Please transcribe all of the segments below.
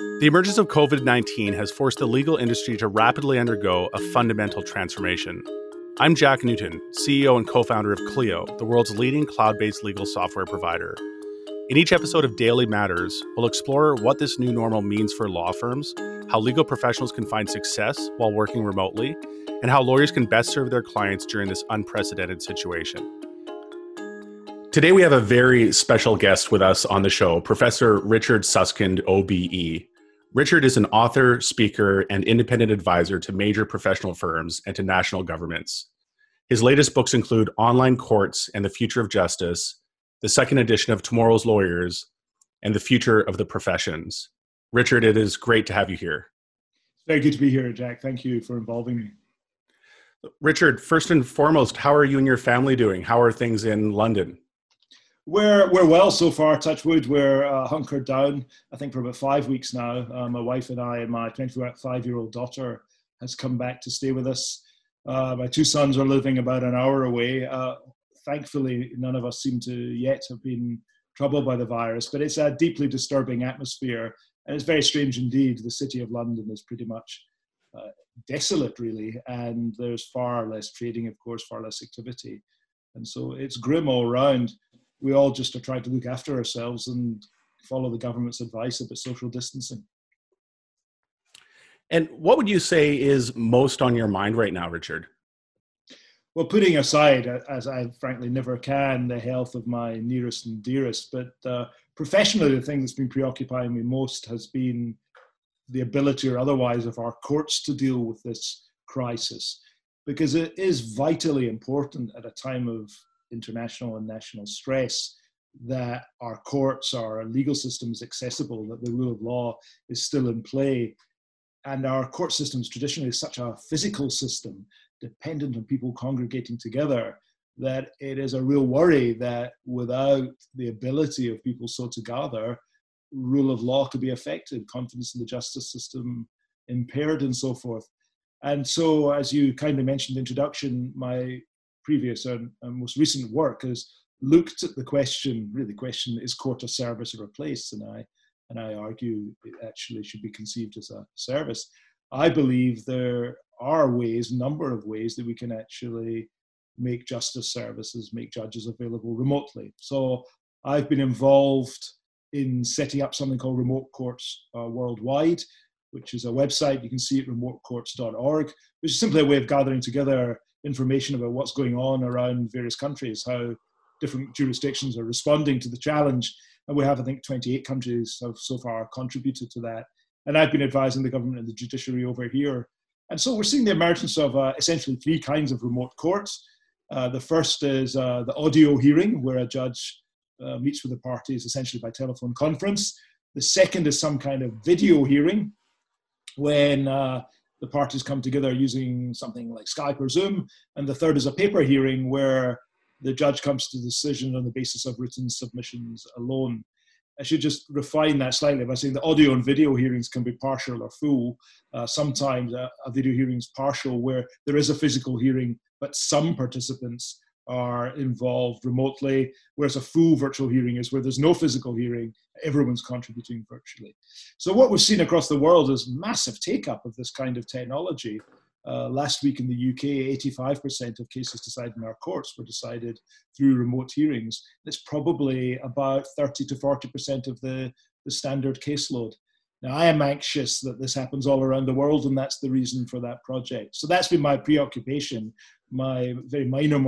The emergence of COVID 19 has forced the legal industry to rapidly undergo a fundamental transformation. I'm Jack Newton, CEO and co founder of Clio, the world's leading cloud based legal software provider. In each episode of Daily Matters, we'll explore what this new normal means for law firms, how legal professionals can find success while working remotely, and how lawyers can best serve their clients during this unprecedented situation. Today, we have a very special guest with us on the show, Professor Richard Susskind, OBE. Richard is an author, speaker, and independent advisor to major professional firms and to national governments. His latest books include Online Courts and the Future of Justice, the second edition of Tomorrow's Lawyers, and the Future of the Professions. Richard, it is great to have you here. Very good to be here, Jack. Thank you for involving me. Richard, first and foremost, how are you and your family doing? How are things in London? We're we're well so far. Touch wood, we're uh, hunkered down. I think for about five weeks now. Uh, my wife and I and my 25 year old daughter has come back to stay with us. Uh, my two sons are living about an hour away. Uh, thankfully, none of us seem to yet have been troubled by the virus, but it's a deeply disturbing atmosphere, and it's very strange indeed. The city of London is pretty much uh, desolate, really, and there's far less trading, of course, far less activity, and so it's grim all round we all just are trying to look after ourselves and follow the government's advice about social distancing. And what would you say is most on your mind right now, Richard? Well, putting aside, as I frankly never can, the health of my nearest and dearest, but uh, professionally, the thing that's been preoccupying me most has been the ability or otherwise of our courts to deal with this crisis, because it is vitally important at a time of international and national stress that our courts, our legal system is accessible, that the rule of law is still in play. And our court system is traditionally such a physical system, dependent on people congregating together, that it is a real worry that without the ability of people so to gather, rule of law could be affected, confidence in the justice system impaired, and so forth. And so, as you kindly mentioned in the introduction, my previous and, most recent work has looked at the question, really the question, is court a service or a place? And I, and I argue it actually should be conceived as a service. I believe there are ways, number of ways that we can actually make justice services, make judges available remotely. So I've been involved in setting up something called Remote Courts uh, Worldwide, which is a website. You can see it remotecourts.org, which is simply a way of gathering together information about what's going on around various countries, how different jurisdictions are responding to the challenge. And we have, I think, 28 countries have so far contributed to that. And I've been advising the government and the judiciary over here. And so we're seeing the emergence of uh, essentially three kinds of remote courts. Uh, the first is uh, the audio hearing, where a judge uh, meets with the parties essentially by telephone conference. The second is some kind of video hearing, when uh, the parties come together using something like Skype or Zoom. And the third is a paper hearing where the judge comes to the decision on the basis of written submissions alone. I should just refine that slightly by saying the audio and video hearings can be partial or full. Uh, sometimes a, a video hearing is partial where there is a physical hearing, but some participants are involved remotely, whereas a full virtual hearing is where there's no physical hearing, everyone's contributing virtually. So, what we've seen across the world is massive take up of this kind of technology. Uh, last week in the UK, 85% of cases decided in our courts were decided through remote hearings. It's probably about 30 to 40% of the, the standard caseload. Now, I am anxious that this happens all around the world, and that's the reason for that project. So that's been my preoccupation, my very minor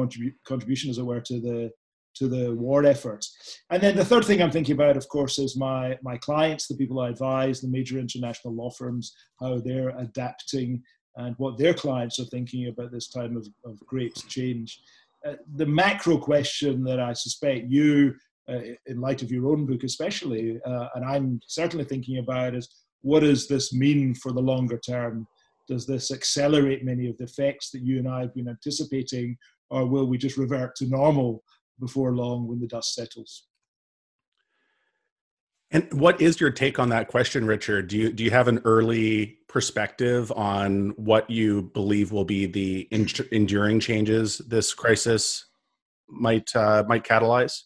contribution, as it were, to the to the war efforts. And then the third thing I'm thinking about, of course, is my my clients, the people I advise, the major international law firms, how they're adapting and what their clients are thinking about this time of, of great change. Uh, the macro question that I suspect you uh, in light of your own book, especially, uh, and I'm certainly thinking about is what does this mean for the longer term? Does this accelerate many of the effects that you and I have been anticipating, or will we just revert to normal before long when the dust settles? And what is your take on that question, Richard? Do you do you have an early perspective on what you believe will be the enduring changes this crisis might uh, might catalyze?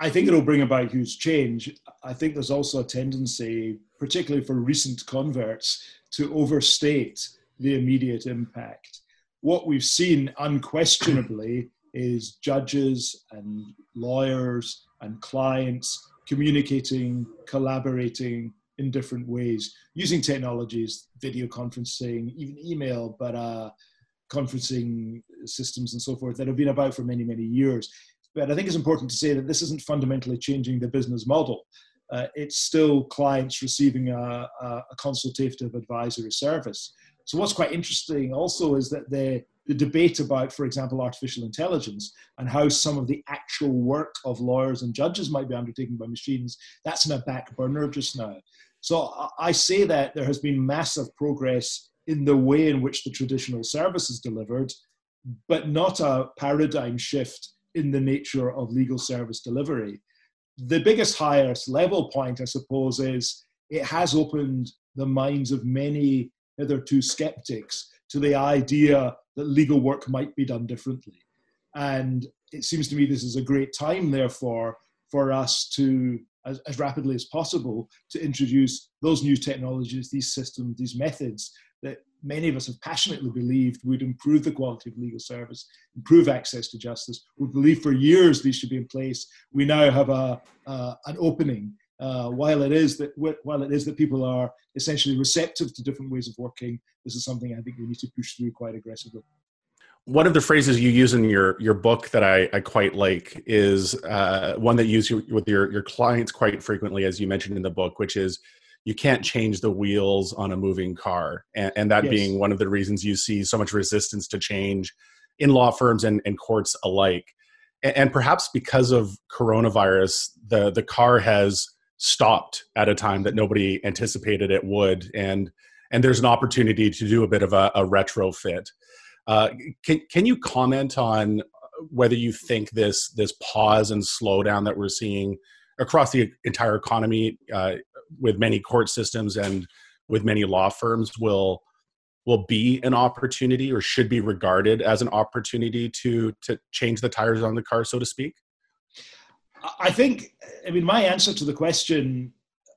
I think it'll bring about huge change. I think there's also a tendency particularly for recent converts, to overstate the immediate impact. What we've seen unquestionably is judges and lawyers and clients communicating, collaborating in different ways using technologies, video conferencing, even email, but uh, conferencing systems and so forth that have been about for many, many years. But I think it's important to say that this isn't fundamentally changing the business model. Uh, it's still clients receiving a, a, a, consultative advisory service. So what's quite interesting also is that the, the debate about, for example, artificial intelligence and how some of the actual work of lawyers and judges might be undertaken by machines, that's in a back burner just now. So I say that there has been massive progress in the way in which the traditional service is delivered, but not a paradigm shift in the nature of legal service delivery. The biggest highest level point, I suppose, is it has opened the minds of many hitherto skeptics to the idea that legal work might be done differently. And it seems to me this is a great time, therefore, for us to, as, as rapidly as possible, to introduce those new technologies, these systems, these methods many of us have passionately believed would improve the quality of legal service, improve access to justice. We believe for years these should be in place. We now have a, uh, an opening. Uh, while it is that while it is that people are essentially receptive to different ways of working, this is something I think we need to push through quite aggressively. One of the phrases you use in your your book that I, I quite like is uh, one that you use with your your clients quite frequently, as you mentioned in the book, which is you can't change the wheels on a moving car. And, and that yes. being one of the reasons you see so much resistance to change in law firms and, and courts alike. And, and, perhaps because of coronavirus the, the car has stopped at a time that nobody anticipated it would. And and there's an opportunity to do a bit of a, a retrofit. Uh, can, can you comment on whether you think this this pause and slowdown that we're seeing across the entire economy uh, with many court systems and with many law firms will will be an opportunity or should be regarded as an opportunity to to change the tires on the car so to speak i think i mean my answer to the question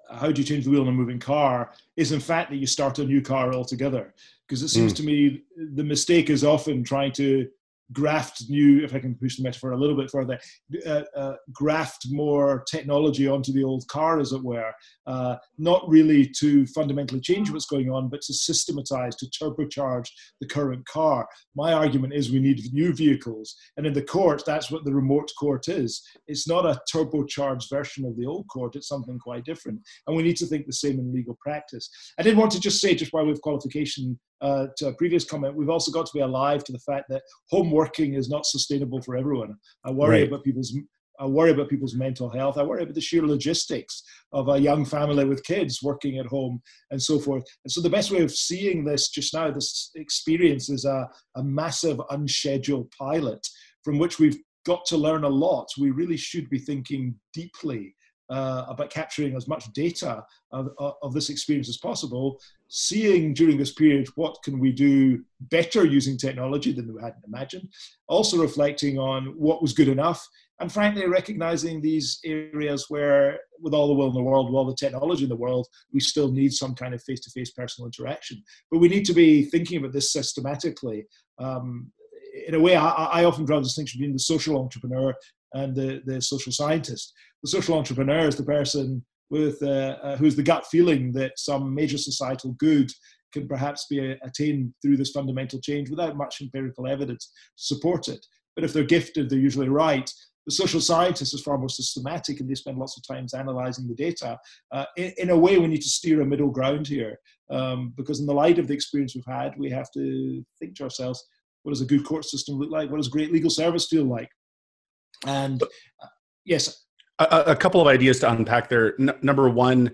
how do you change the wheel in a moving car is in fact that you start a new car altogether because it seems mm. to me the mistake is often trying to graft new, if I can push the metaphor a little bit further, uh, uh, graft more technology onto the old car, as it were, uh, not really to fundamentally change what's going on, but to systematize, to turbocharge the current car. My argument is we need new vehicles. And in the court, that's what the remote court is. It's not a turbocharged version of the old court, it's something quite different. And we need to think the same in legal practice. I did want to just say, just by way of qualification, uh, to a previous comment, we've also got to be alive to the fact that home working is not sustainable for everyone. I worry right. about people's I worry about people's mental health. I worry about the sheer logistics of a young family with kids working at home and so forth. And so the best way of seeing this just now, this experience is a, a massive unscheduled pilot from which we've got to learn a lot. We really should be thinking deeply uh, about capturing as much data of, of, this experience as possible, seeing during this period what can we do better using technology than we hadn't imagined, also reflecting on what was good enough, and frankly recognizing these areas where, with all the will in the world, with all the technology in the world, we still need some kind of face-to-face personal interaction. But we need to be thinking about this systematically. Um, in a way, I, I often draw a distinction between the social entrepreneur and the, the social scientist. The social entrepreneur is the person with uh, uh, who's the gut feeling that some major societal good can perhaps be attained through this fundamental change without much empirical evidence to support it. But if they're gifted, they're usually right. The social scientist is far more systematic and they spend lots of times analyzing the data. Uh, in, in, a way, we need to steer a middle ground here um, because, in the light of the experience we've had, we have to think to ourselves what does a good court system look like? What does great legal service feel like? And uh, yes, a, a, couple of ideas to unpack there. N- number one,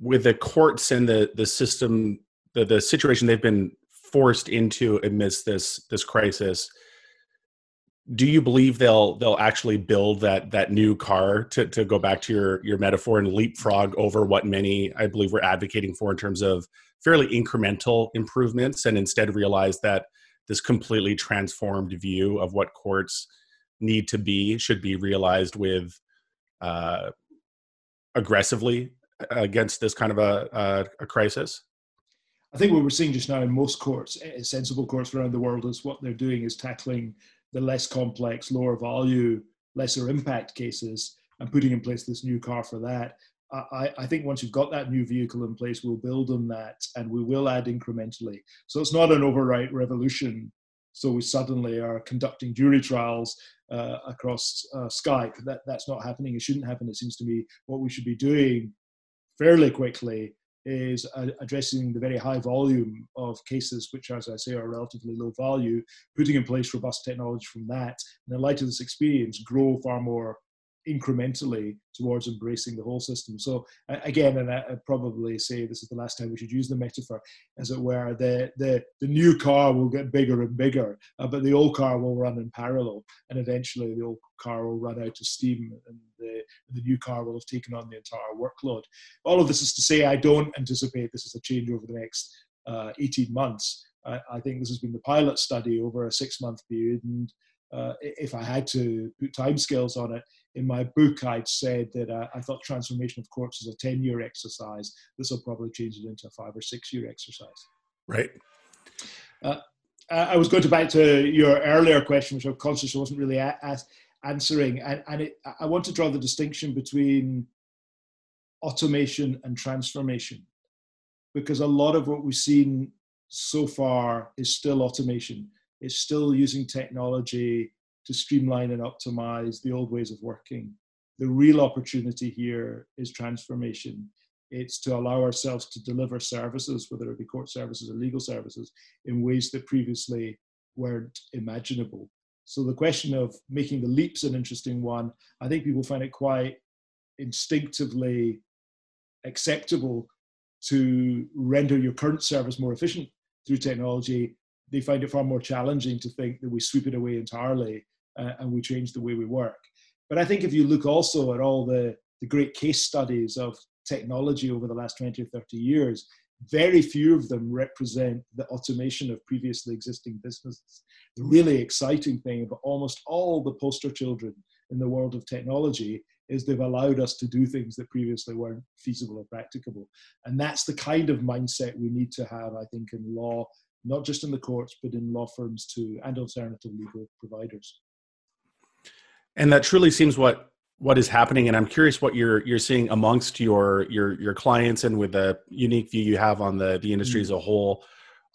with the courts and the the system, the the situation they've been forced into amidst this this crisis. Do you believe they'll they'll actually build that that new car to to go back to your your metaphor and leapfrog over what many I believe we're advocating for in terms of fairly incremental improvements and instead realize that this completely transformed view of what courts need to be should be realized with uh, aggressively against this kind of a, a, a crisis? I think what we're seeing just now in most courts, eh, sensible courts around the world, is what they're doing is tackling the less complex, lower value, lesser impact cases and putting in place this new car for that. I, I, think once you've got that new vehicle in place, we'll build on that and we will add incrementally. So it's not an overnight revolution. So we suddenly are conducting jury trials uh, across uh, Skype. That, that's not happening. It shouldn't happen. It seems to me what we should be doing fairly quickly is uh, addressing the very high volume of cases, which, as I say, are relatively low value, putting in place robust technology from that, and in light of this experience, grow far more incrementally towards embracing the whole system. So again, and I, probably say this is the last time we should use the metaphor, as it were, the the, the new car will get bigger and bigger, uh, but the old car will run in parallel, and eventually the old car will run out of steam, and the the new car will have taken on the entire workload. All of this is to say, I don't anticipate this is a change over the next uh, 18 months. I, I think this has been the pilot study over a six month period, and uh, if I had to put timescales on it, in my book, I'd said that uh, I thought transformation of courts is a 10 year exercise. This will probably change it into a five or six year exercise. Right. Uh, I was going to back to your earlier question, which I'm conscious I wasn't really a- a- answering. And, and it, I want to draw the distinction between automation and transformation, because a lot of what we've seen so far is still automation. It's still using technology to streamline and optimize the old ways of working. The real opportunity here is transformation. It's to allow ourselves to deliver services, whether it be court services or legal services, in ways that previously weren't imaginable. So the question of making the leap's an interesting one. I think people find it quite instinctively acceptable to render your current service more efficient through technology. They find it far more challenging to think that we sweep it away entirely uh, and we change the way we work. But I think if you look also at all the, the great case studies of technology over the last 20 or 30 years, very few of them represent the automation of previously existing businesses. The really exciting thing about almost all the poster children in the world of technology is they've allowed us to do things that previously weren't feasible or practicable. And that's the kind of mindset we need to have, I think, in law, not just in the courts, but in law firms too, and alternative legal providers. And that truly seems what what is happening and i'm curious what you're you're seeing amongst your your your clients and with the unique view you have on the the industry mm-hmm. as a whole.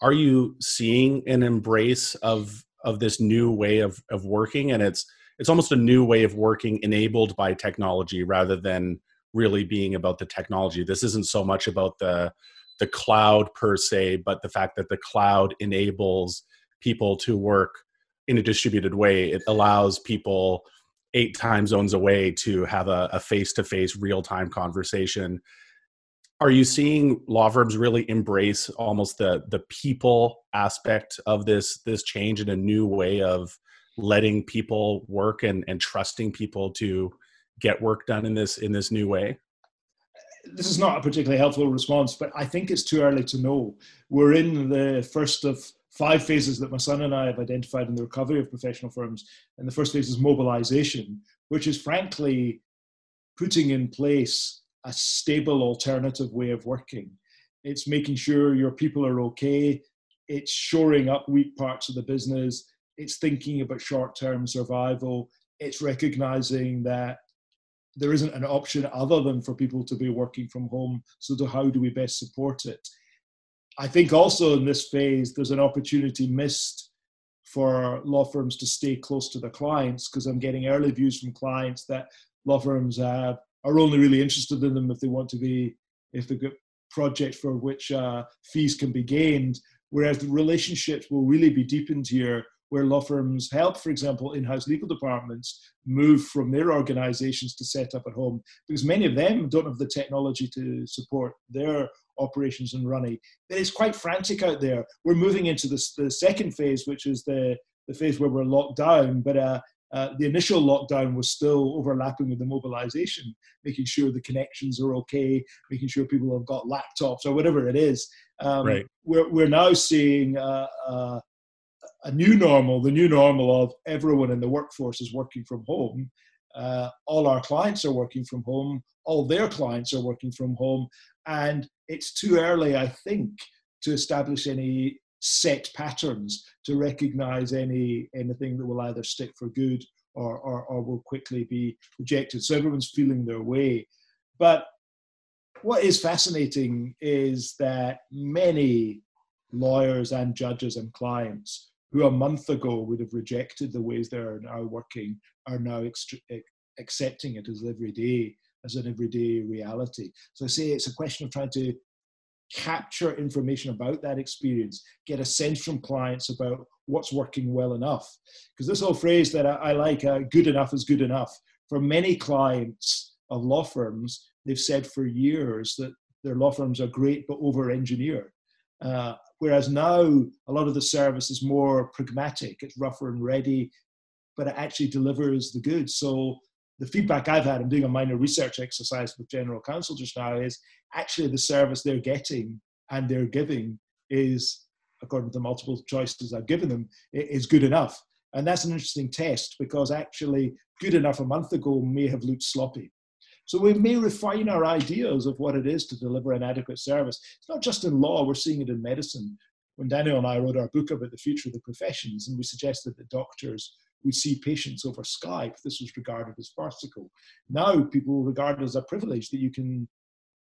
Are you seeing an embrace of of this new way of of working? And it's it's almost a new way of working enabled by technology rather than really being about the technology. This isn't so much about the the cloud per se but the fact that the cloud enables people to work in a distributed way it allows people eight time zones away to have a face to face real time conversation. Are you seeing law firms really embrace almost the the people aspect of this this change in a new way of letting people work and, and trusting people to get work done in this in this new way? This is not a particularly helpful response, but I think it's too early to know. We're in the first of five phases that my son and I have identified in the recovery of professional firms. And the first phase is mobilization, which is frankly putting in place a stable alternative way of working. It's making sure your people are okay. It's shoring up weak parts of the business. It's thinking about short term survival. It's recognizing that there isn't an option other than for people to be working from home. So, to how do we best support it? I think also in this phase, there's an opportunity missed for law firms to stay close to their clients because I'm getting early views from clients that law firms uh, are only really interested in them if they want to be, if they've got projects for which uh, fees can be gained, whereas the relationships will really be deepened here where law firms help, for example, in house legal departments move from their organizations to set up at home because many of them don't have the technology to support their operations and running. But it's quite frantic out there. We're moving into this, the second phase, which is the, the phase where we're locked down, but uh, uh, the initial lockdown was still overlapping with the mobilization, making sure the connections are okay, making sure people have got laptops or whatever it is. Um, right. we're, we're now seeing uh, uh, a new normal, the new normal of everyone in the workforce is working from home. Uh, all our clients are working from home. All their clients are working from home. And it's too early, I think, to establish any set patterns to recognize any anything that will either stick for good or, or, or will quickly be rejected. So everyone's feeling their way. But what is fascinating is that many lawyers and judges and clients who a month ago would have rejected the ways they're now working are now accepting it as everyday as an everyday reality. So I say it's a question of trying to capture information about that experience, get a sense from clients about what's working well enough. Because this whole phrase that I, I like, uh, good enough is good enough, for many clients of law firms, they've said for years that their law firms are great but over engineered. Uh, whereas now a lot of the service is more pragmatic, it's rougher and ready, but it actually delivers the goods. So the feedback I've had, I'm doing a minor research exercise with General Counsel just now, is actually the service they're getting and they're giving is, according to the multiple choices I've given them, is good enough. And that's an interesting test because actually, good enough a month ago may have looked sloppy. So we may refine our ideas of what it is to deliver an adequate service. It's not just in law, we're seeing it in medicine. When Daniel and I wrote our book about the future of the professions, and we suggested that doctors would see patients over Skype, this was regarded as farcical. Now people regard it as a privilege that you can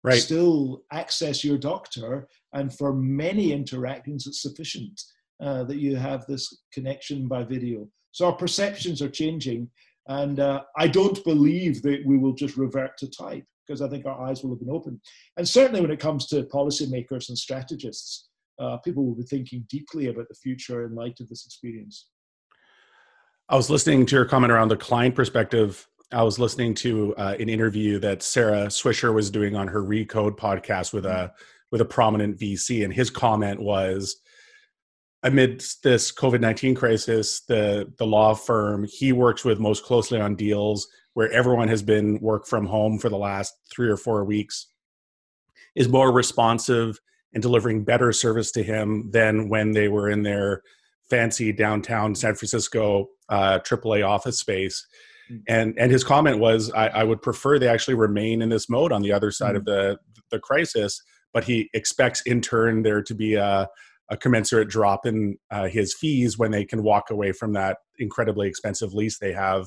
right. still access your doctor, and for many interactions, it's sufficient uh, that you have this connection by video. So our perceptions are changing, and uh, I don't believe that we will just revert to type because I think our eyes will have been opened. And certainly when it comes to policymakers and strategists, uh, people will be thinking deeply about the future in light of this experience. I was listening to your comment around the client perspective. I was listening to uh, an interview that Kara Swisher was doing on her Recode podcast with a with a prominent VC, and his comment was, amidst this COVID nineteen crisis, the the law firm he works with most closely on deals where everyone has been work from home for the last three or four weeks is more responsive and delivering better service to him than when they were in their fancy downtown San Francisco uh, AAA office space. Mm. And and his comment was, I, I, would prefer they actually remain in this mode on the other side mm-hmm. of mm. the the crisis. But he expects in turn there to be a, a commensurate drop in uh, his fees when they can walk away from that incredibly expensive lease they have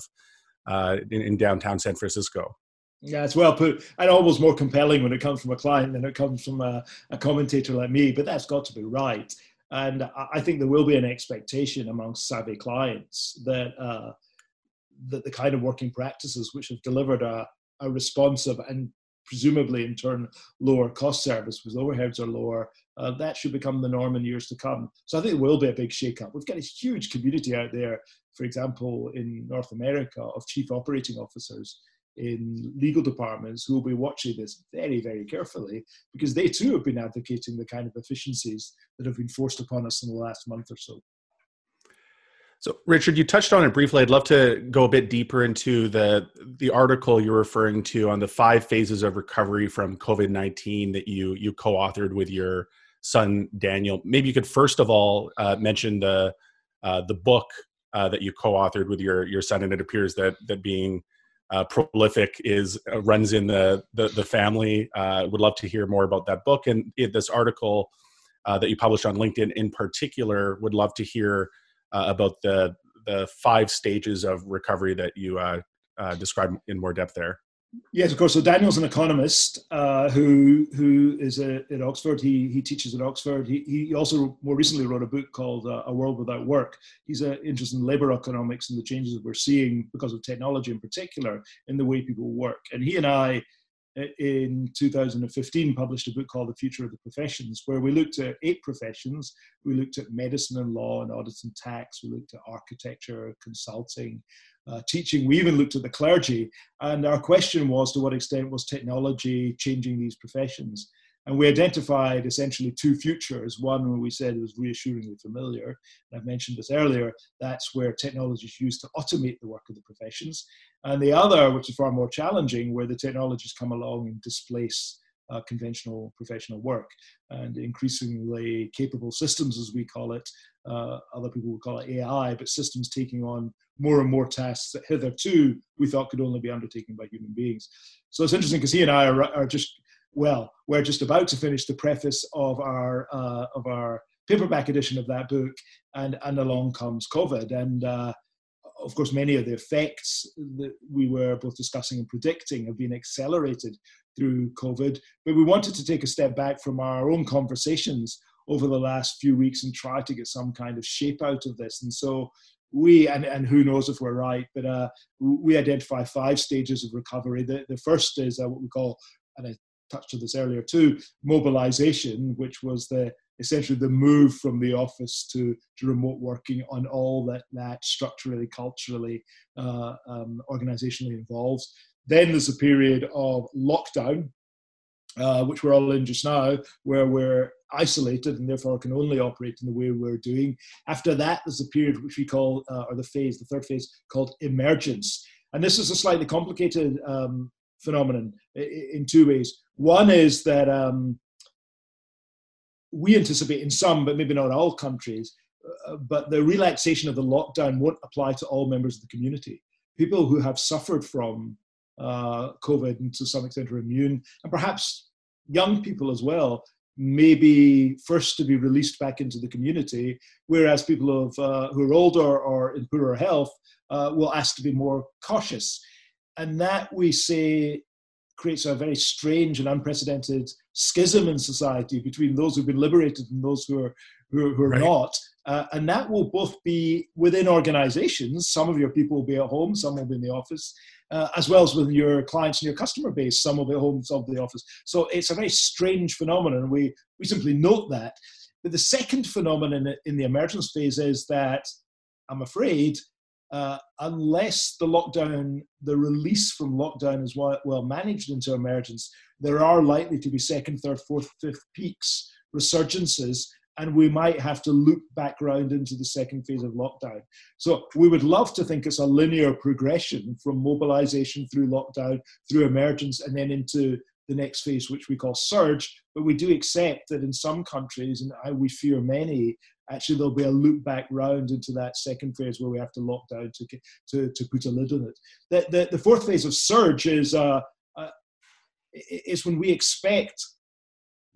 uh, in, in downtown San Francisco. Yeah, it's well put, and almost more compelling when it comes from a client than it comes from a, a commentator like me. But that's got to be right. And I think there will be an expectation amongst savvy clients that uh, that the kind of working practices which have delivered a, a responsive and presumably in turn lower cost service because overheads are lower, uh, that should become the norm in years to come. So I think it will be a big shake-up. We've got a huge community out there, for example, in North America of chief operating officers in legal departments who will be watching this very, very carefully because they too have been advocating the kind of efficiencies that have been forced upon us in the last month or so. So, Richard, you touched on it briefly. I'd love to go a bit deeper into the the article you're referring to on the five phases of recovery from COVID nineteen that you you co-authored with your son Daniel. Maybe you could first of all uh, mention the uh, the book uh, that you co-authored with your your son, and it appears that that being uh, prolific is uh, runs in the the, the family. Uh, would love to hear more about that book and this article that you published on LinkedIn in particular. Would love to hear about the the five stages of recovery that you describe in more depth there. Yes, of course. So Daniel's an economist who who is a, at Oxford. He he teaches at Oxford. He he also more recently wrote a book called uh, A World Without Work. He's uh, interested in labor economics and the changes that we're seeing because of technology in particular in the way people work. And he and I, in 2015, published a book called The Future of the Professions, where we looked at eight professions. We looked at medicine and law and audit and tax. We looked at architecture, consulting, uh, teaching. We even looked at the clergy, and our question was to what extent was technology changing these professions? And we identified essentially two futures. One, where we said was reassuringly familiar. And I've mentioned this earlier, that's where technology is used to automate the work of the professions. And the other, which is far more challenging, where the technologies come along and displace uh, conventional professional work. And increasingly capable systems, as we call it, uh, other people would call it AI, but systems taking on more and more tasks that hitherto we thought could only be undertaken by human beings. So it's interesting because he and I are, are, just well, we're just about to finish the preface of our uh, of our paperback edition of that book, and and along comes COVID, and uh, of course many of the effects that we were both discussing and predicting have been accelerated through COVID. But we wanted to take a step back from our own conversations over the last few weeks and try to get some kind of shape out of this. And so we, and, and who knows if we're right, but uh, we identify five stages of recovery. The, the first is uh, what we call, and touched on this earlier too, mobilization, which was the essentially the move from the office to, to remote working on all that that structurally, culturally, uh, um, organizationally involves. Then there's a period of lockdown, uh, which we're all in just now, where we're isolated and therefore can only operate in the way we're doing. After that, there's a period which we call, uh, or the phase, the third phase, called emergence. And this is a slightly complicated um, phenomenon in two ways. One is that um, we anticipate in some, but maybe not all countries, uh, but the relaxation of the lockdown won't apply to all members of the community. People who have suffered from uh, COVID and to some extent are immune, and perhaps young people as well, may be first to be released back into the community, whereas people of, uh, who are older or in poorer health uh, will ask to be more cautious. And that we say creates a very strange and unprecedented schism in society between those who've been liberated and those who are, who, who are right. not. Uh, and that will both be within organizations. Some of your people will be at home, some will be in the office, uh, as well as with your clients and your customer base. Some will be at home, some will be in the office. So it's a very strange phenomenon. We, we simply note that. But the second phenomenon in the emergence phase is that I'm afraid uh, unless the lockdown, the release from lockdown is well, well managed into emergence, there are likely to be second, third, fourth, fifth peaks, resurgences, and we might have to loop back round into the second phase of lockdown. So we would love to think it's a linear progression from mobilization through lockdown, through emergence, and then into the next phase, which we call surge. But we do accept that in some countries, and we fear many, actually there'll be a loop back round into that second phase where we have to lock down to, to, to put a lid on it. The, the, the fourth phase of surge is, uh, uh, is when we expect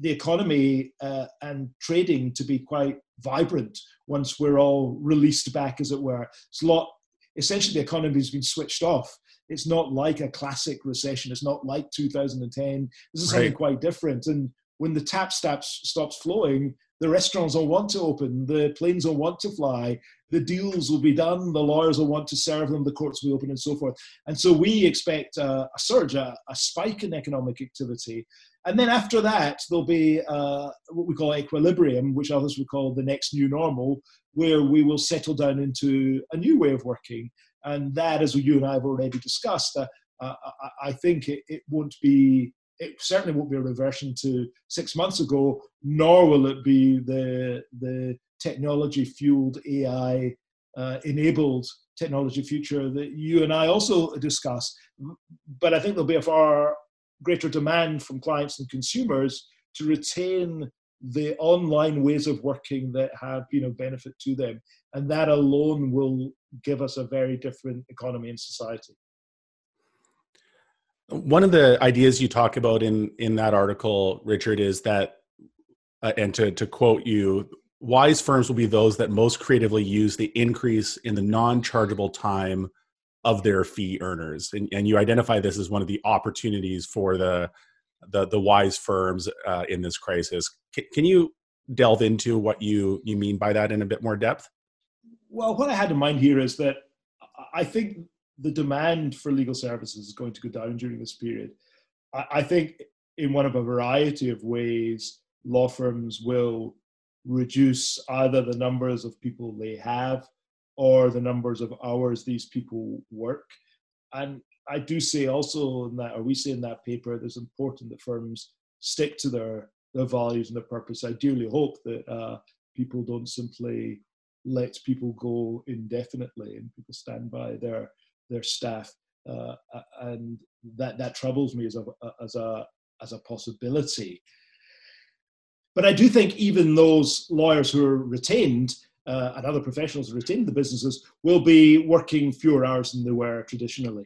the economy uh, and trading to be quite vibrant once we're all released back, as it were. It's a lot, essentially, the economy has been switched off. It's not like a classic recession. It's not like 2010. This is right. something quite different. And when the tap stops, stops flowing, the restaurants will want to open, the planes will want to fly, the deals will be done, the lawyers will want to serve them, the courts will be open, and so forth. And so we expect a, a surge, a, a, spike in economic activity. And then after that, there'll be uh, what we call equilibrium, which others would call the next new normal, where we will settle down into a new way of working. And that, as you and I have already discussed, uh, uh, I think it, it won't be it certainly won't be a reversion to six months ago, nor will it be the the technology fueled AI uh, enabled technology future that you and I also discuss. But I think there'll be a far greater demand from clients and consumers to retain the online ways of working that have been of benefit to them. And that alone will give us a very different economy and society. One of the ideas you talk about in in that article, Richard, is that, uh, and to to quote you, wise firms will be those that most creatively use the increase in the non-chargeable time of their fee earners, and, and you identify this as one of the opportunities for the the, the wise firms uh, in this crisis. C- can you delve into what you you mean by that in a bit more depth? Well, what I had in mind here is that I think the demand for legal services is going to go down during this period. I, I think in one of a variety of ways, law firms will reduce either the numbers of people they have or the numbers of hours these people work. And I do say also in that, or we say in that paper, it is important that firms stick to their, their values and their purpose. I dearly hope that uh, people don't simply let people go indefinitely and people stand by their their staff, uh, and that that troubles me as a as a as a possibility. But I do think even those lawyers who are retained uh, and other professionals who retain the businesses will be working fewer hours than they were traditionally.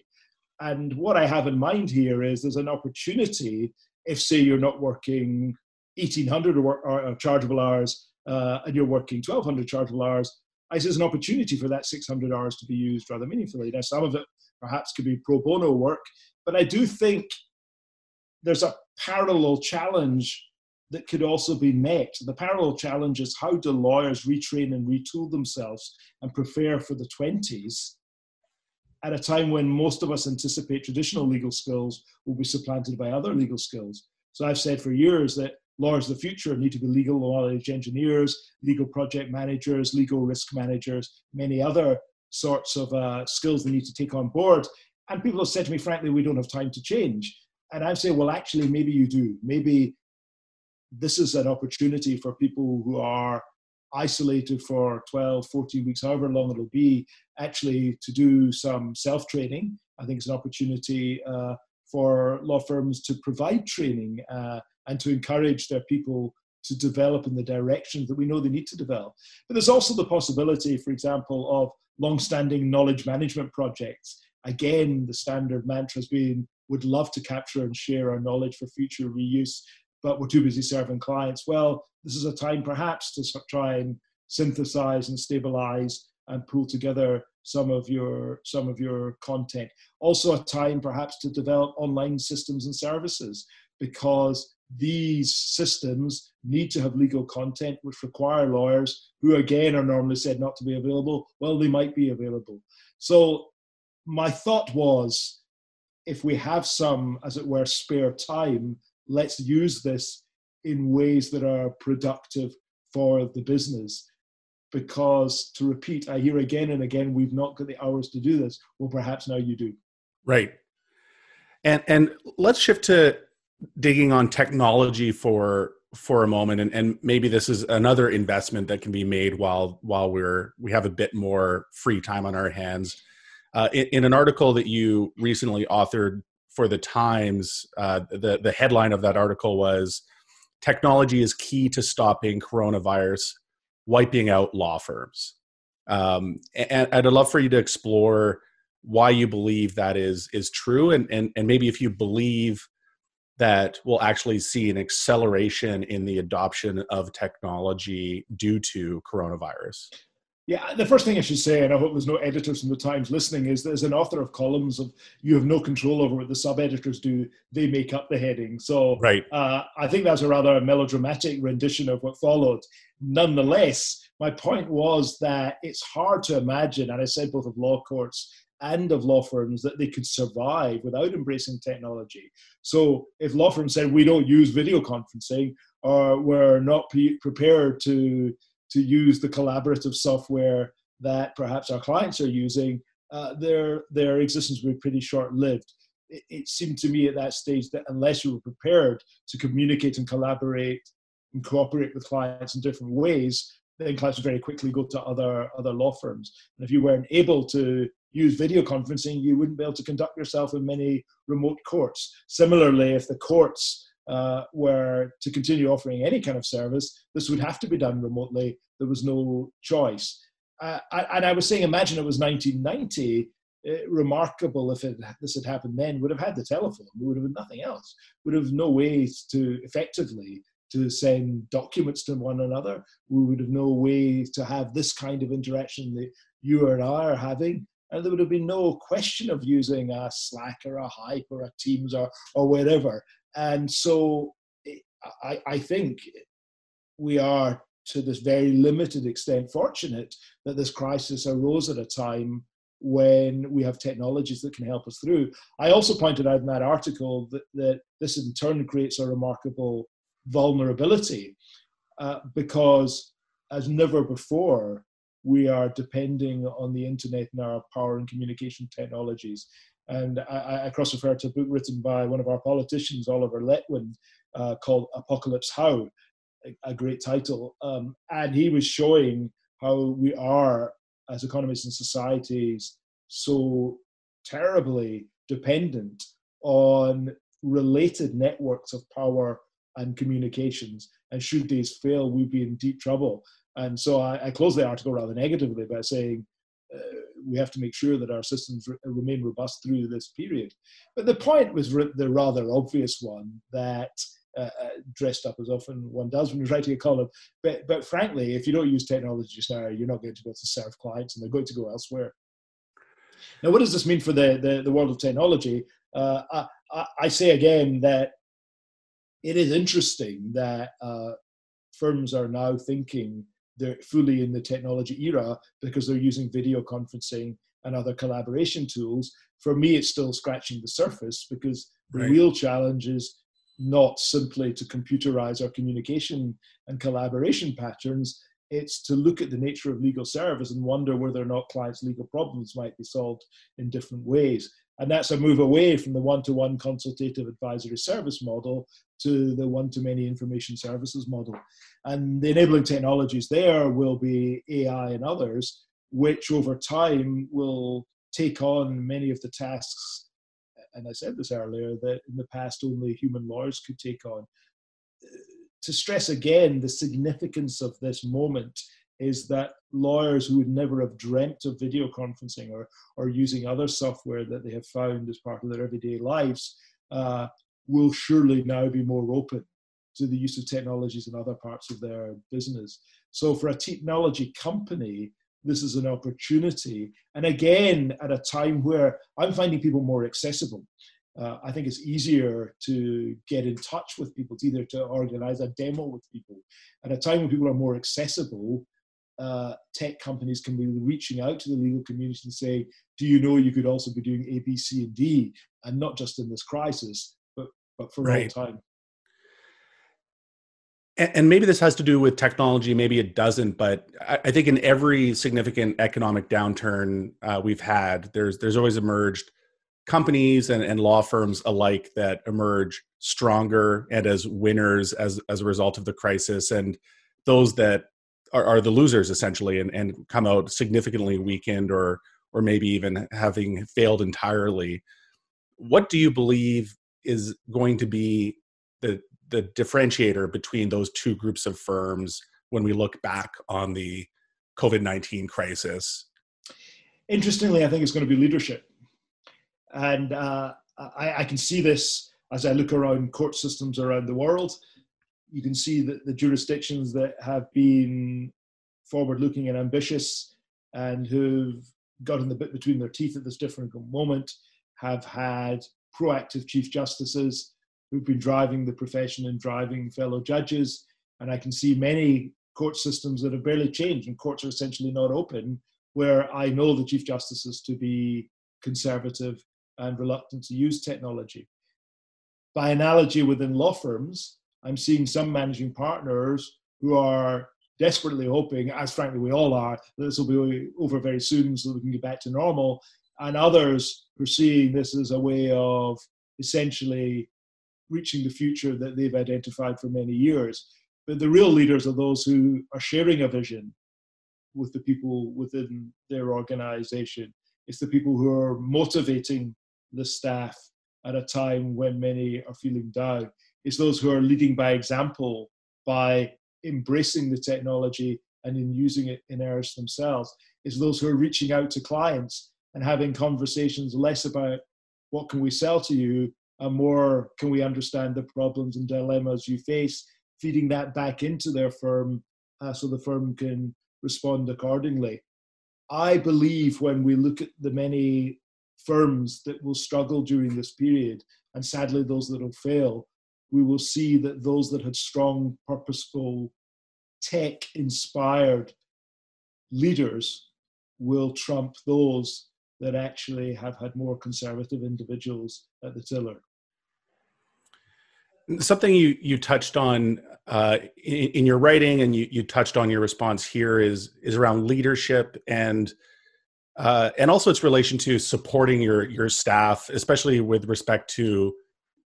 And what I have in mind here is there's an opportunity if, say, you're not working 1,800 or, or, chargeable hours uh, and you're working 1,200 chargeable hours, I see there's an opportunity for that 600 hours to be used rather meaningfully. Now, some of it perhaps could be pro bono work, but I do think there's a parallel challenge that could also be met. The parallel challenge is how do lawyers retrain and retool themselves and prepare for the 20s at a time when most of us anticipate traditional legal skills will be supplanted by other legal skills. So I've said for years that lawyers of the future need to be legal knowledge engineers, legal project managers, legal risk managers, many other sorts of uh, skills they need to take on board. And people have said to me, frankly, we don't have time to change. And I say, well, actually, maybe you do. Maybe this is an opportunity for people who are isolated for 12, 14 weeks, however long it'll be, actually to do some self training. I think it's an opportunity uh, for law firms to provide training uh, and to encourage their people to develop in the direction that we know they need to develop. But there's also the possibility, for example, of long-standing knowledge management projects. Again, the standard mantra has been would love to capture and share our knowledge for future reuse, but we're too busy serving clients. Well, this is a time perhaps to try and synthesize and stabilize and pull together some of your some of your content. Also, a time perhaps to develop online systems and services because these systems need to have legal content which require lawyers who again are normally said not to be available. Well they might be available. So my thought was if we have some as it were spare time let's use this in ways that are productive for the business. Because to repeat i hear again and again we've not got the hours to do this. Well perhaps now you do. Right. And and let's shift to digging on technology for for a moment and, and maybe this is another investment that can be made while while we're we have a bit more free time on our hands. Uh, in, in, an article that you recently authored for the times uh, the the headline of that article was technology is key to stopping coronavirus wiping out law firms. Um, and, and i'd love for you to explore why you believe that is is true and and, and maybe if you believe that we'll actually see an acceleration in the adoption of technology due to coronavirus? Yeah, the first thing I should say, and I hope there's no editors from the Times listening, is there's an author of columns of you have no control over what the sub editors do. They make up the heading. So right. Uh, I think that's a rather melodramatic rendition of what followed. Nonetheless, my point was that it's hard to imagine, and I said both of law courts and of law firms that they could survive without embracing technology. So if law firms said we don't use video conferencing or we're not pre- prepared to to use the collaborative software that perhaps our clients are using, uh, their their existence would be pretty short lived. It, it seemed to me at that stage that unless you were prepared to communicate and collaborate and cooperate with clients in different ways, then clients would very quickly go to other other law firms. And if you weren't able to use video conferencing, you wouldn't be able to conduct yourself in many remote courts. Similarly, if the courts uh, were to continue offering any kind of service, this would have to be done remotely. There was no choice. Uh, and I was saying, imagine it was 1990. Uh, remarkable if it, this had happened then. Would have had the telephone. We would have had nothing else. Would have no ways to effectively to send documents to one another. We would have no way to have this kind of interaction that you and I are having and there would have been no question of using a Slack or a Skype or a Teams or, or whatever. And so I, I think we are, to this very limited extent, fortunate that this crisis arose at a time when we have technologies that can help us through. I also pointed out in that article that, that this in turn creates a remarkable vulnerability uh, because, as never before, we are depending on the internet and our power and communication technologies. And I, I cross refer to a book written by one of our politicians, Oliver Letwin, uh, called Apocalypse How, a, a great title. Um, and he was showing how we are, as economies and societies, so terribly dependent on related networks of power and communications. And should these fail, we'd be in deep trouble. And so I, I the article rather negatively by saying uh, we have to make sure that our systems re- remain robust through this period. But the point was re- the rather obvious one that uh, uh, dressed up as often one does when you're writing a column. But, but frankly, if you don't use technology now, you're not going to be able to serve clients and they're going to go elsewhere. Now, what does this mean for the, the, the world of technology? Uh, I, I, say again that it is interesting that uh, firms are now thinking they're fully in the technology era because they're using video conferencing and other collaboration tools. For me, it's still scratching the surface because the right. real challenge is not simply to computerize our communication and collaboration patterns. It's to look at the nature of legal service and wonder whether or not clients' legal problems might be solved in different ways. And that's a move away from the one to one consultative advisory service model to the one to many information services model. And the enabling technologies there will be AI and others, which over time will take on many of the tasks and I said this earlier, that in the past only human lawyers could take on. To stress again the significance of this moment is that lawyers who would never have dreamt of video conferencing or, or using other software that they have found as part of their everyday lives uh, will surely now be more open to the use of technologies in other parts of their business. So, for a technology company, this is an opportunity. And again, at a time where I'm finding people more accessible. Uh, I think it's easier to get in touch with people. It's either to organize a demo with people. At a time when people are more accessible, uh, tech companies can be reaching out to the legal community and say, "Do you know you could also be doing A, B, C, and D, and not just in this crisis, but but for right. all time." and maybe this has to do with technology maybe it doesn't but i think in every significant economic downturn uh, we've had there's there's always emerged companies and, and law firms alike that emerge stronger and as winners as as a result of the crisis and those that are, are the losers essentially and, and come out significantly weakened or or maybe even having failed entirely what do you believe is going to be the the differentiator between those two groups of firms when we look back on the COVID 19 crisis? Interestingly, I think it's going to be leadership. And uh, I, I, can see this as I look around court systems around the world. You can see that the jurisdictions that have been forward looking and ambitious and who've gotten the bit between their teeth at this different moment have had proactive chief justices who've been driving the profession and driving fellow judges. And I can see many court systems that have barely changed and courts are essentially not open, where I know the Chief Justices to be conservative and reluctant to use technology. By analogy, within law firms, I'm seeing some managing partners who are desperately hoping, as frankly we all are, that this will be over very soon so we can get back to normal, and others who are seeing this as a way of essentially reaching the future that they've identified for many years. But the real leaders are those who are sharing a vision with the people within their organization. It's the people who are motivating the staff at a time when many are feeling down. It's those who are leading by example by embracing the technology and in using it in earnest themselves. It's those who are reaching out to clients and having conversations less about what can we sell to you and more can we understand the problems and dilemmas you face, feeding that back into their firm uh, so the firm can respond accordingly. I believe when we look at the many firms that will struggle during this period, and sadly those that will fail, we will see that those that had strong, purposeful, tech inspired leaders will trump those that actually have had more conservative individuals at the tiller. Something you you touched on uh, in, in, your writing, and you, you touched on your response here is is around leadership and uh, and also its relation to supporting your your staff, especially with respect to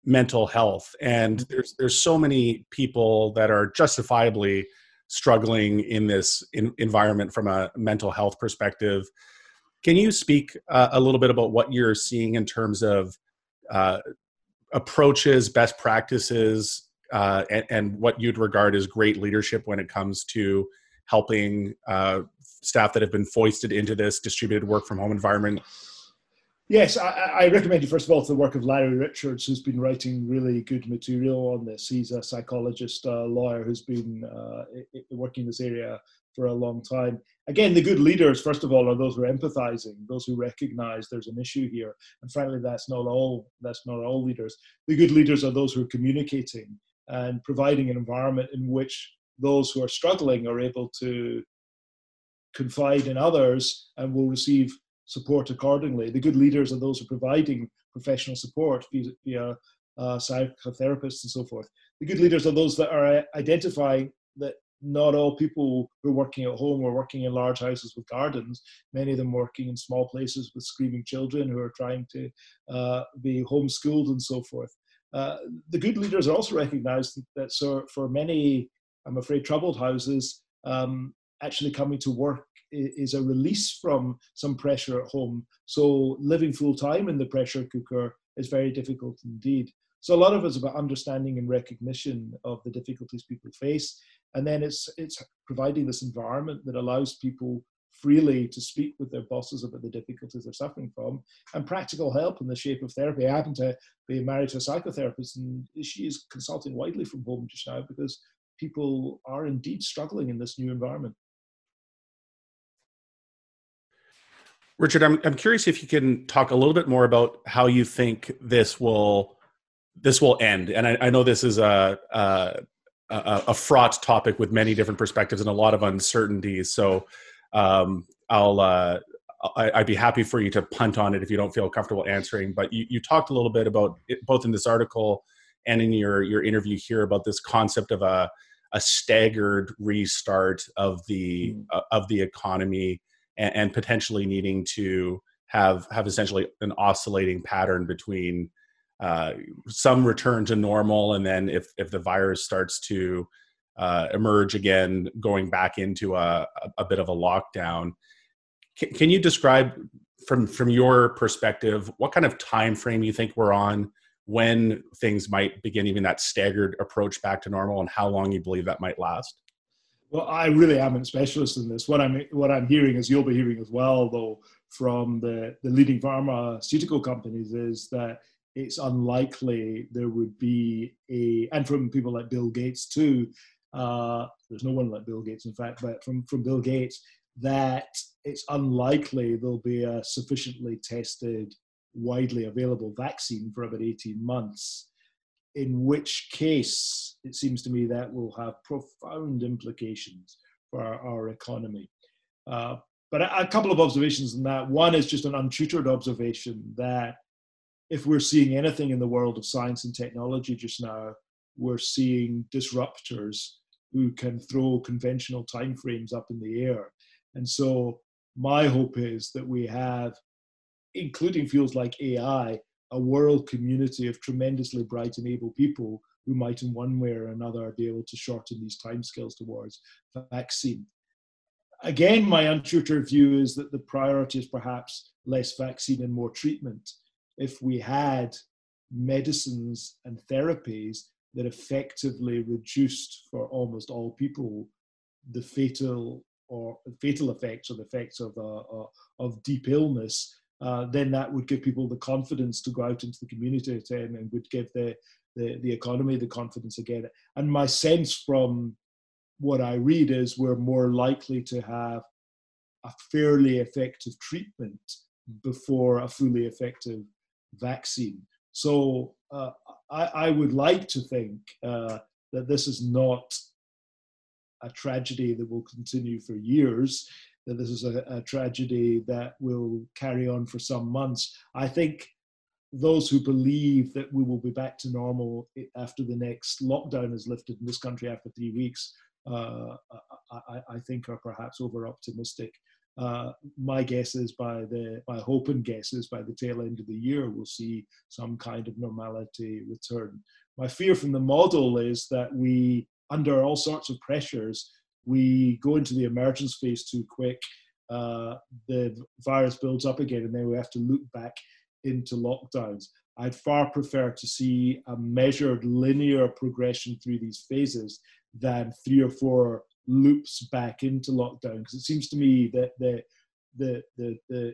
mental health. And there's there's so many people that are justifiably struggling in this in, environment from a mental health perspective. Can you speak uh, a little bit about what you're seeing in terms of uh, approaches, best practices, uh, and, and, what you'd regard as great leadership when it comes to helping uh, staff that have been foisted into this distributed work from home environment? Yes, I, I, recommend you first of all to the work of Larry Richards, who's been writing really good material on this. He's a psychologist, a lawyer who's been uh, working in this area for a long time. Again, the good leaders, first of all, are those who are empathizing, those who recognize there's an issue here. And frankly, that's not all. That's not all leaders. The good leaders are those who are communicating and providing an environment in which those who are struggling are able to confide in others and will receive support accordingly. The good leaders are those who are providing professional support via, via uh, psychotherapists and so forth. The good leaders are those that are identifying that not all people who are working at home are working in large houses with gardens. Many of them working in small places with screaming children who are trying to uh, be homeschooled and so forth. Uh, the good leaders are also recognized that so for many, I'm afraid, troubled houses, um, actually coming to work is a release from some pressure at home. So living full time in the pressure cooker is very difficult indeed. So a lot of it's about understanding and recognition of the difficulties people face, and then it's it's providing this environment that allows people freely to speak with their bosses about the difficulties they're suffering from, and practical help in the shape of therapy. I happen to be married to a psychotherapist, and she is consulting widely from home just now because people are indeed struggling in this new environment. Richard, I'm I'm curious if you can talk a little bit more about how you think this will this will end. And I, I know this is a, a, a fraught topic with many different perspectives and a lot of uncertainties. So um, I'll uh, I, would be happy for you to punt on it if you don't feel comfortable answering. But you, you talked a little bit about it, both in this article and in your your interview here about this concept of a a staggered restart of the mm. uh, of the economy and, and, potentially needing to have have essentially an oscillating pattern between uh, some return to normal, and then if if the virus starts to uh, emerge again, going back into a, a bit of a lockdown. Can, can you describe from from your perspective what kind of time frame you think we're on when things might begin even that staggered approach back to normal and how long you believe that might last well i really am a specialist in this what i'm what i'm hearing as you'll be hearing as well though from the the leading pharmaceutical companies is that it's unlikely there would be a, and from people like Bill Gates too, uh, there's no one like Bill Gates, in fact, but from, from Bill Gates, that it's unlikely there'll be a sufficiently tested, widely available vaccine for about 18 months. In which case, it seems to me that will have profound implications for our, our economy. Uh, but a, a couple of observations on that. One is just an untutored observation that if we're seeing anything in the world of science and technology just now, we're seeing disruptors who can throw conventional timeframes up in the air. And so my hope is that we have, including fields like AI, a world community of tremendously bright and able people who might in one way or another be able to shorten these timescales towards vaccine. Again, my untutored view is that the priority is perhaps less vaccine and more treatment if we had medicines and therapies that effectively reduced for almost all people the fatal or fatal effects or the effects of uh, uh, of deep illness, uh, then that would give people the confidence to go out into the community and would give the, the, the economy the confidence again. And my sense from what I read is we're more likely to have a fairly effective treatment before a fully effective vaccine. So uh, I, I, would like to think uh, that this is not a tragedy that will continue for years, that this is a, a tragedy that will carry on for some months. I think those who believe that we will be back to normal after the next lockdown is lifted in this country after three weeks, uh, I, I, think are perhaps over optimistic. Uh, my guess is by the my hope and guess is by the tail end of the year we'll see some kind of normality return. My fear from the model is that we, under all sorts of pressures, we go into the emergence phase too quick. Uh, the virus builds up again, and then we have to look back into lockdowns. I'd far prefer to see a measured linear progression through these phases than three or four loops back into lockdown because it seems to me that the the the, the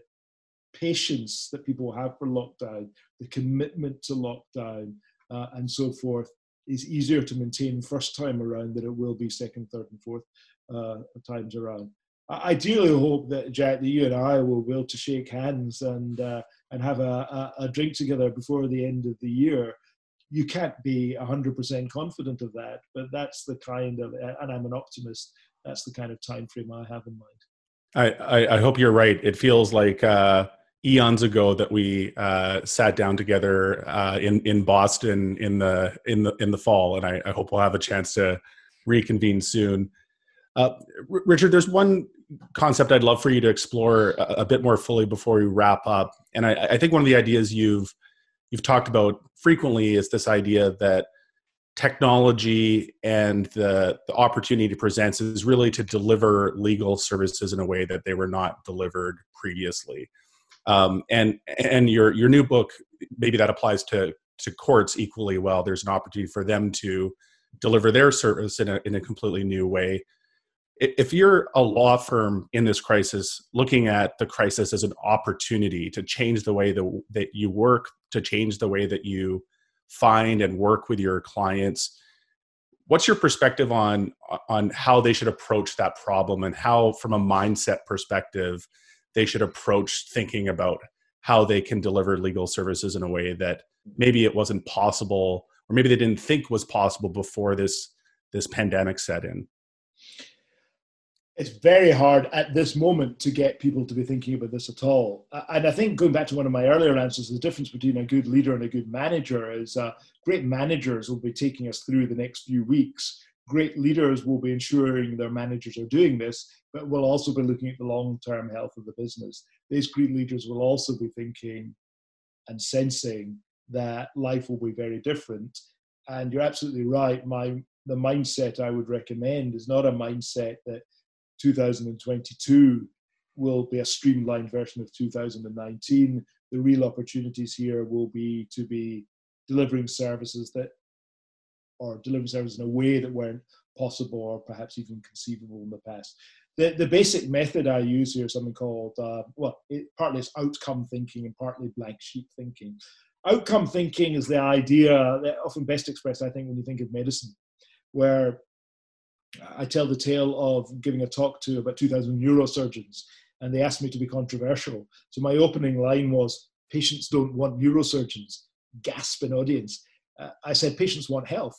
patience that people have for lockdown, the commitment to lockdown, uh, and so forth, is easier to maintain first time around than it will be second, third, and fourth uh, times around. I ideally hope that Jack, that you and I will be able to shake hands and uh, and have a, a, a, drink together before the end of the year. You can't be hundred percent confident of that, but that's the kind of, and I'm an optimist. That's the kind of time frame I have in mind. I, I, I hope you're right. It feels like uh, eons ago that we uh, sat down together uh, in in Boston in the in the in the fall, and I, I hope we'll have a chance to reconvene soon. Uh, R- Richard, there's one concept I'd love for you to explore a, a bit more fully before we wrap up, and I, I, think one of the ideas you've you've talked about frequently is this idea that technology and the, the opportunity it presents is really to deliver legal services in a way that they were not delivered previously. Um, and and your your new book maybe that applies to to courts equally well. There's an opportunity for them to deliver their service in a in a completely new way. If you're a law firm in this crisis, looking at the crisis as an opportunity to change the way that, that you work, to change the way that you find and work with your clients, what's your perspective on on how they should approach that problem and how, from a mindset perspective, they should approach thinking about how they can deliver legal services in a way that maybe it wasn't possible or maybe they didn't think was possible before this this pandemic set in it's very hard at this moment to get people to be thinking about this at all. And I think going back to one of my earlier answers, the difference between a good leader and a good manager is uh, great managers will be taking us through the next few weeks. Great leaders will be ensuring their managers are doing this, but will also be looking at the long term health of the business. These great leaders will also be thinking and sensing that life will be very different. And you're absolutely right. My the mindset I would recommend is not a mindset that 2022 will be a streamlined version of 2019. The real opportunities here will be to be delivering services that, or delivering services in a way that weren't possible or perhaps even conceivable in the past the, the basic method I use here is something called, uh, well, it, partly it's outcome thinking and partly blank sheet thinking. Outcome thinking is the idea that often best expressed, I think, when you think of medicine, where I tell the tale of giving a talk to about 2,000 neurosurgeons, and they asked me to be controversial. So my opening line was, patients don't want neurosurgeons. Gasp in audience. Uh, I said, patients want health.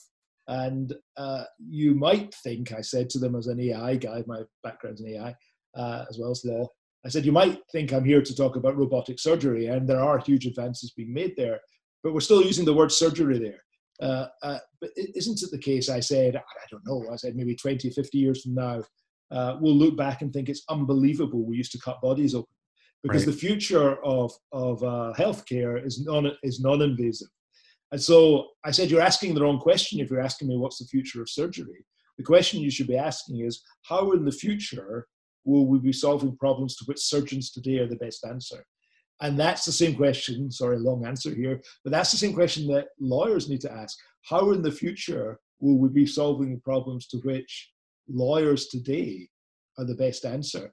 And uh, you might think, I said to them as an AI guy, my background's in AI uh, as well as law, I said, you might think I'm here to talk about robotic surgery, and there are huge advances being made there, but we're still using the word surgery there. Uh, uh but isn't it the case? I said, I don't know, I said maybe 20, 50 years from now, uh, we'll look back and think it's unbelievable we used to cut bodies open. Because right. the future of, of uh, healthcare is non, is non-invasive. And so I said, You're asking the wrong question if you're asking me what's the future of surgery. The question you should be asking is, How in the future will we be solving problems to which surgeons today are the best answer? And that's the same question, sorry, long answer here, but that's the same question that lawyers need to ask. How in the future will we be solving problems to which lawyers today are the best answer?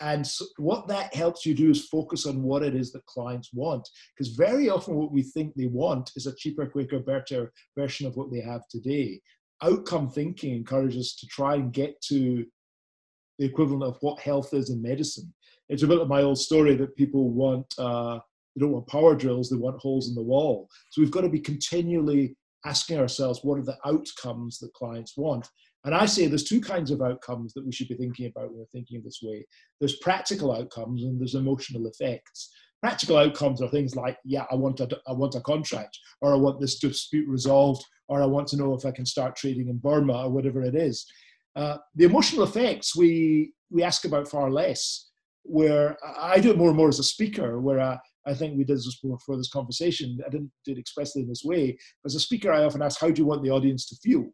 And so what that helps you do is focus on what it is that clients want. Because very often what we think they want is a cheaper, quicker, better version of what they have today. Outcome thinking encourages us to try and get to the equivalent of what health is in medicine. It's a bit of my old story that people want, uh, they don't want power drills, they want holes in the wall. So we've got to be continually asking ourselves what are the outcomes that clients want and I say there's two kinds of outcomes that we should be thinking about when we're thinking this way. There's practical outcomes and there's emotional effects. Practical outcomes are things like, yeah, I want a, I want a contract, or I want this dispute resolved, or I want to know if I can start trading in Burma, or whatever it is. Uh, the emotional effects we we ask about far less. Where I do it more and more as a speaker, where I, I think we did this before this conversation. I didn't do it expressly in this way. As a speaker, I often ask, how do you want the audience to feel?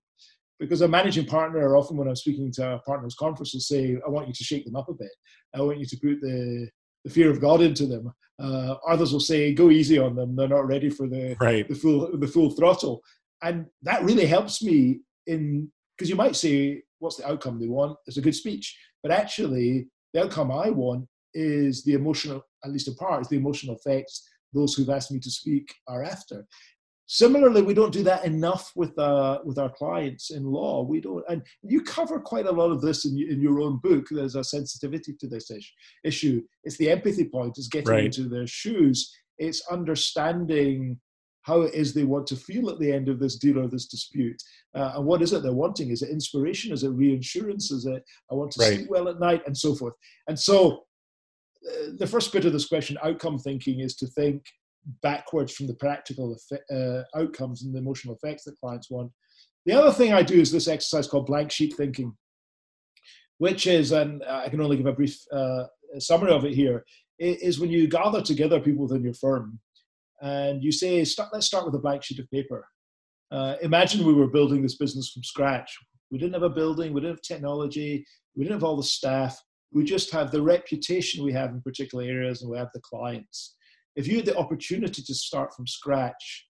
Because a managing partner often when i'm speaking to a partners conference will say i want you to shake them up a bit i want you to put the the fear of god into them uh, others will say go easy on them they're not ready for the right. the full the full throttle and that really helps me in because you might say, what's the outcome they want? It's a good speech. But actually, the outcome I want is the emotional, at least in part, is the emotional effects those who've asked me to speak are after. Similarly, we don't do that enough with uh, with our clients in law. We don't, and you cover quite a lot of this in, in your own book. There's a sensitivity to this ish, issue. It's the empathy point. It's getting right. into their shoes. It's understanding how it is they want to feel at the end of this deal or this dispute. Uh, and what is it they're wanting? Is it inspiration? Is it reinsurance? Is it I want to right. sleep well at night? And so forth. And so uh, the first bit of this question, outcome thinking, is to think backwards from the practical uh, outcomes and the emotional effects that clients want. The other thing I do is this exercise called blank sheet thinking, which is, and I can only give a brief uh, summary of it here, is when you gather together people within your firm and you say, let's start with a blank sheet of paper. Uh, imagine we were building this business from scratch. We didn't have a building, we didn't have technology, we didn't have all the staff. We just have the reputation we have in particular areas and we have the clients if you had the opportunity to start from scratch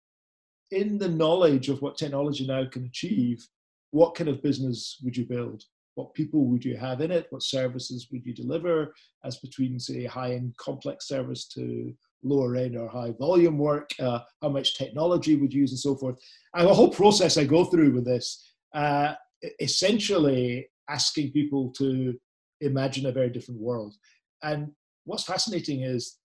in the knowledge of what technology now can achieve, what kind of business would you build? What people would you have in it? What services would you deliver as between, say, high end complex service to lower end or high volume work? Uh, how much technology would you use and so forth? And the whole process I go through with this, uh, essentially asking people to imagine a very different world. And what's fascinating is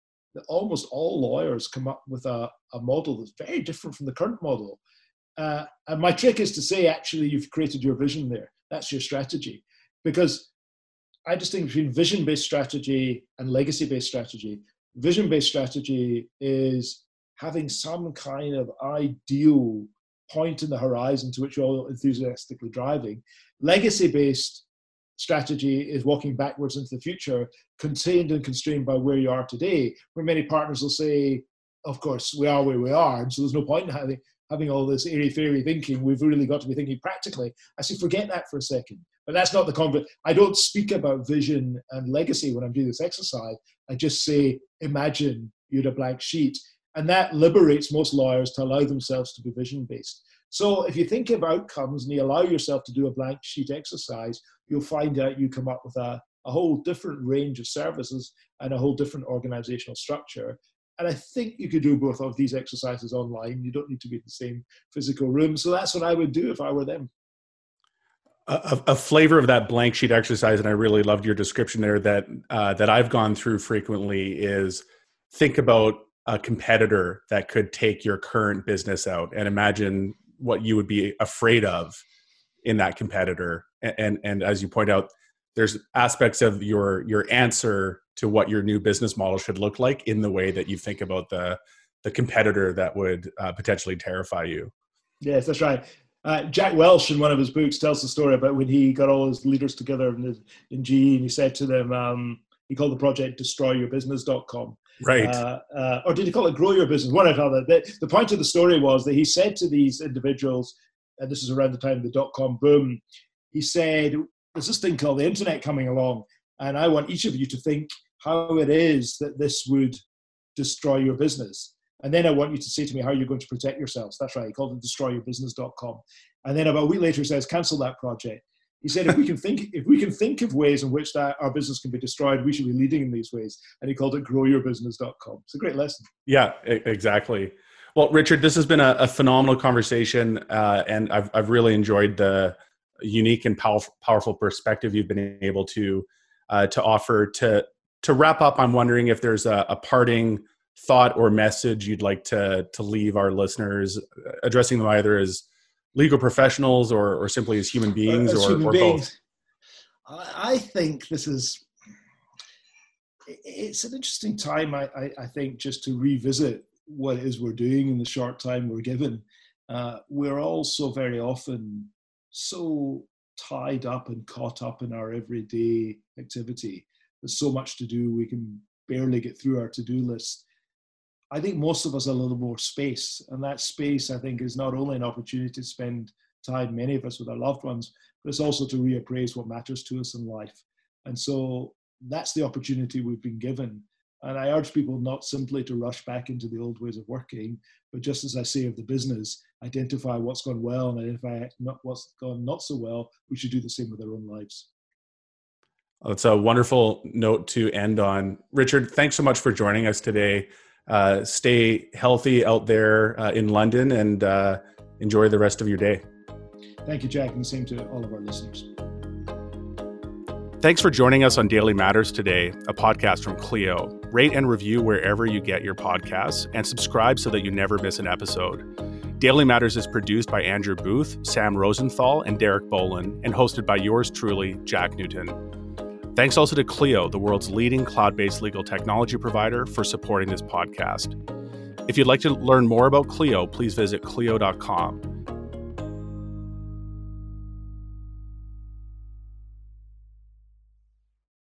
almost all lawyers come up with a, a model that's very different from the current model. Uh, and my trick is to say, actually, you've created your vision there. That's your strategy. Because I distinguish between vision based strategy and legacy based strategy. Vision based strategy is having some kind of ideal point in the horizon to which you're all enthusiastically driving. Legacy based strategy is walking backwards into the future, contained and constrained by where you are today, where many partners will say, of course, we are where we are, and so there's no point in having, having all this airy fairy thinking. We've really got to be thinking practically. I say, forget that for a second. But that's not the convert. I don't speak about vision and legacy when I'm doing this exercise. I just say, imagine you had a blank sheet. And that liberates most lawyers to allow themselves to be vision based. So if you think of outcomes and you allow yourself to do a blank sheet exercise, you'll find out you come up with a, a whole different range of services and a whole different organizational structure. And I think you could do both of these exercises online. You don't need to be in the same physical room. So that's what I would do if I were them. A, a, flavor of that blank sheet exercise, and I really loved your description there. That uh, that I've gone through frequently is think about a competitor that could take your current business out, and imagine what you would be afraid of in that competitor. And, and and, as you point out there's aspects of your your answer to what your new business model should look like in the way that you think about the the competitor that would uh, potentially terrify you. Yes that's right. Uh, Jack Welch, in one of his books, tells the story about when he got all his leaders together in, in GE and he said to them, um, he called the project destroyyourbusiness.com. Right. Uh, uh, or did he call it grow your business? Other. The, the point of the story was that he said to these individuals, and this is around the time of the dot com boom, he said, There's this thing called the internet coming along, and I want each of you to think how it is that this would destroy your business. And then I want you to say to me how you're going to protect yourselves. That's right. He called it destroyyourbusiness.com. And then about a week later, he says, cancel that project. He said, if we can think, if we can think of ways in which that our business can be destroyed, we should be leading in these ways. And he called it growyourbusiness.com. It's a great lesson. Yeah, exactly. Well, Richard, this has been a, a phenomenal conversation, uh, and I've I've really enjoyed the unique and powerful, powerful perspective you've been able to uh, to offer. To to wrap up, I'm wondering if there's a, a parting thought or message you'd like to to leave our listeners, addressing them either as legal professionals or, or simply as human beings as or, human or beings. both? I think this is it's an interesting time I, I, I, think just to revisit what it is we're doing in the short time we're given uh, we're all so very often so tied up and caught up in our everyday activity there's so much to do we can barely get through our to-do list I think most of us a little more space, and that space I think is not only an opportunity to spend time, many of us, with our loved ones, but it's also to reappraise what matters to us in life. And so that's the opportunity we've been given. And I urge people not simply to rush back into the old ways of working, but just as I say of the business, identify what's gone well and identify not what's gone not so well. We should do the same with our own lives. That's a wonderful note to end on. Richard, thanks so much for joining us today. Uh, stay healthy out there uh, in London and uh, enjoy the rest of your day. Thank you, Jack, and the same to all of our listeners. Thanks for joining us on Daily Matters today, a podcast from Clio. Rate and review wherever you get your podcasts and subscribe so that you never miss an episode. Daily Matters is produced by Andrew Booth, Sam Rosenthal, and Derek Bolin, and hosted by yours truly, Jack Newton. Thanks also to Clio, the world's leading cloud based legal technology provider, for supporting this podcast. If you'd like to learn more about Clio, please visit Clio.com.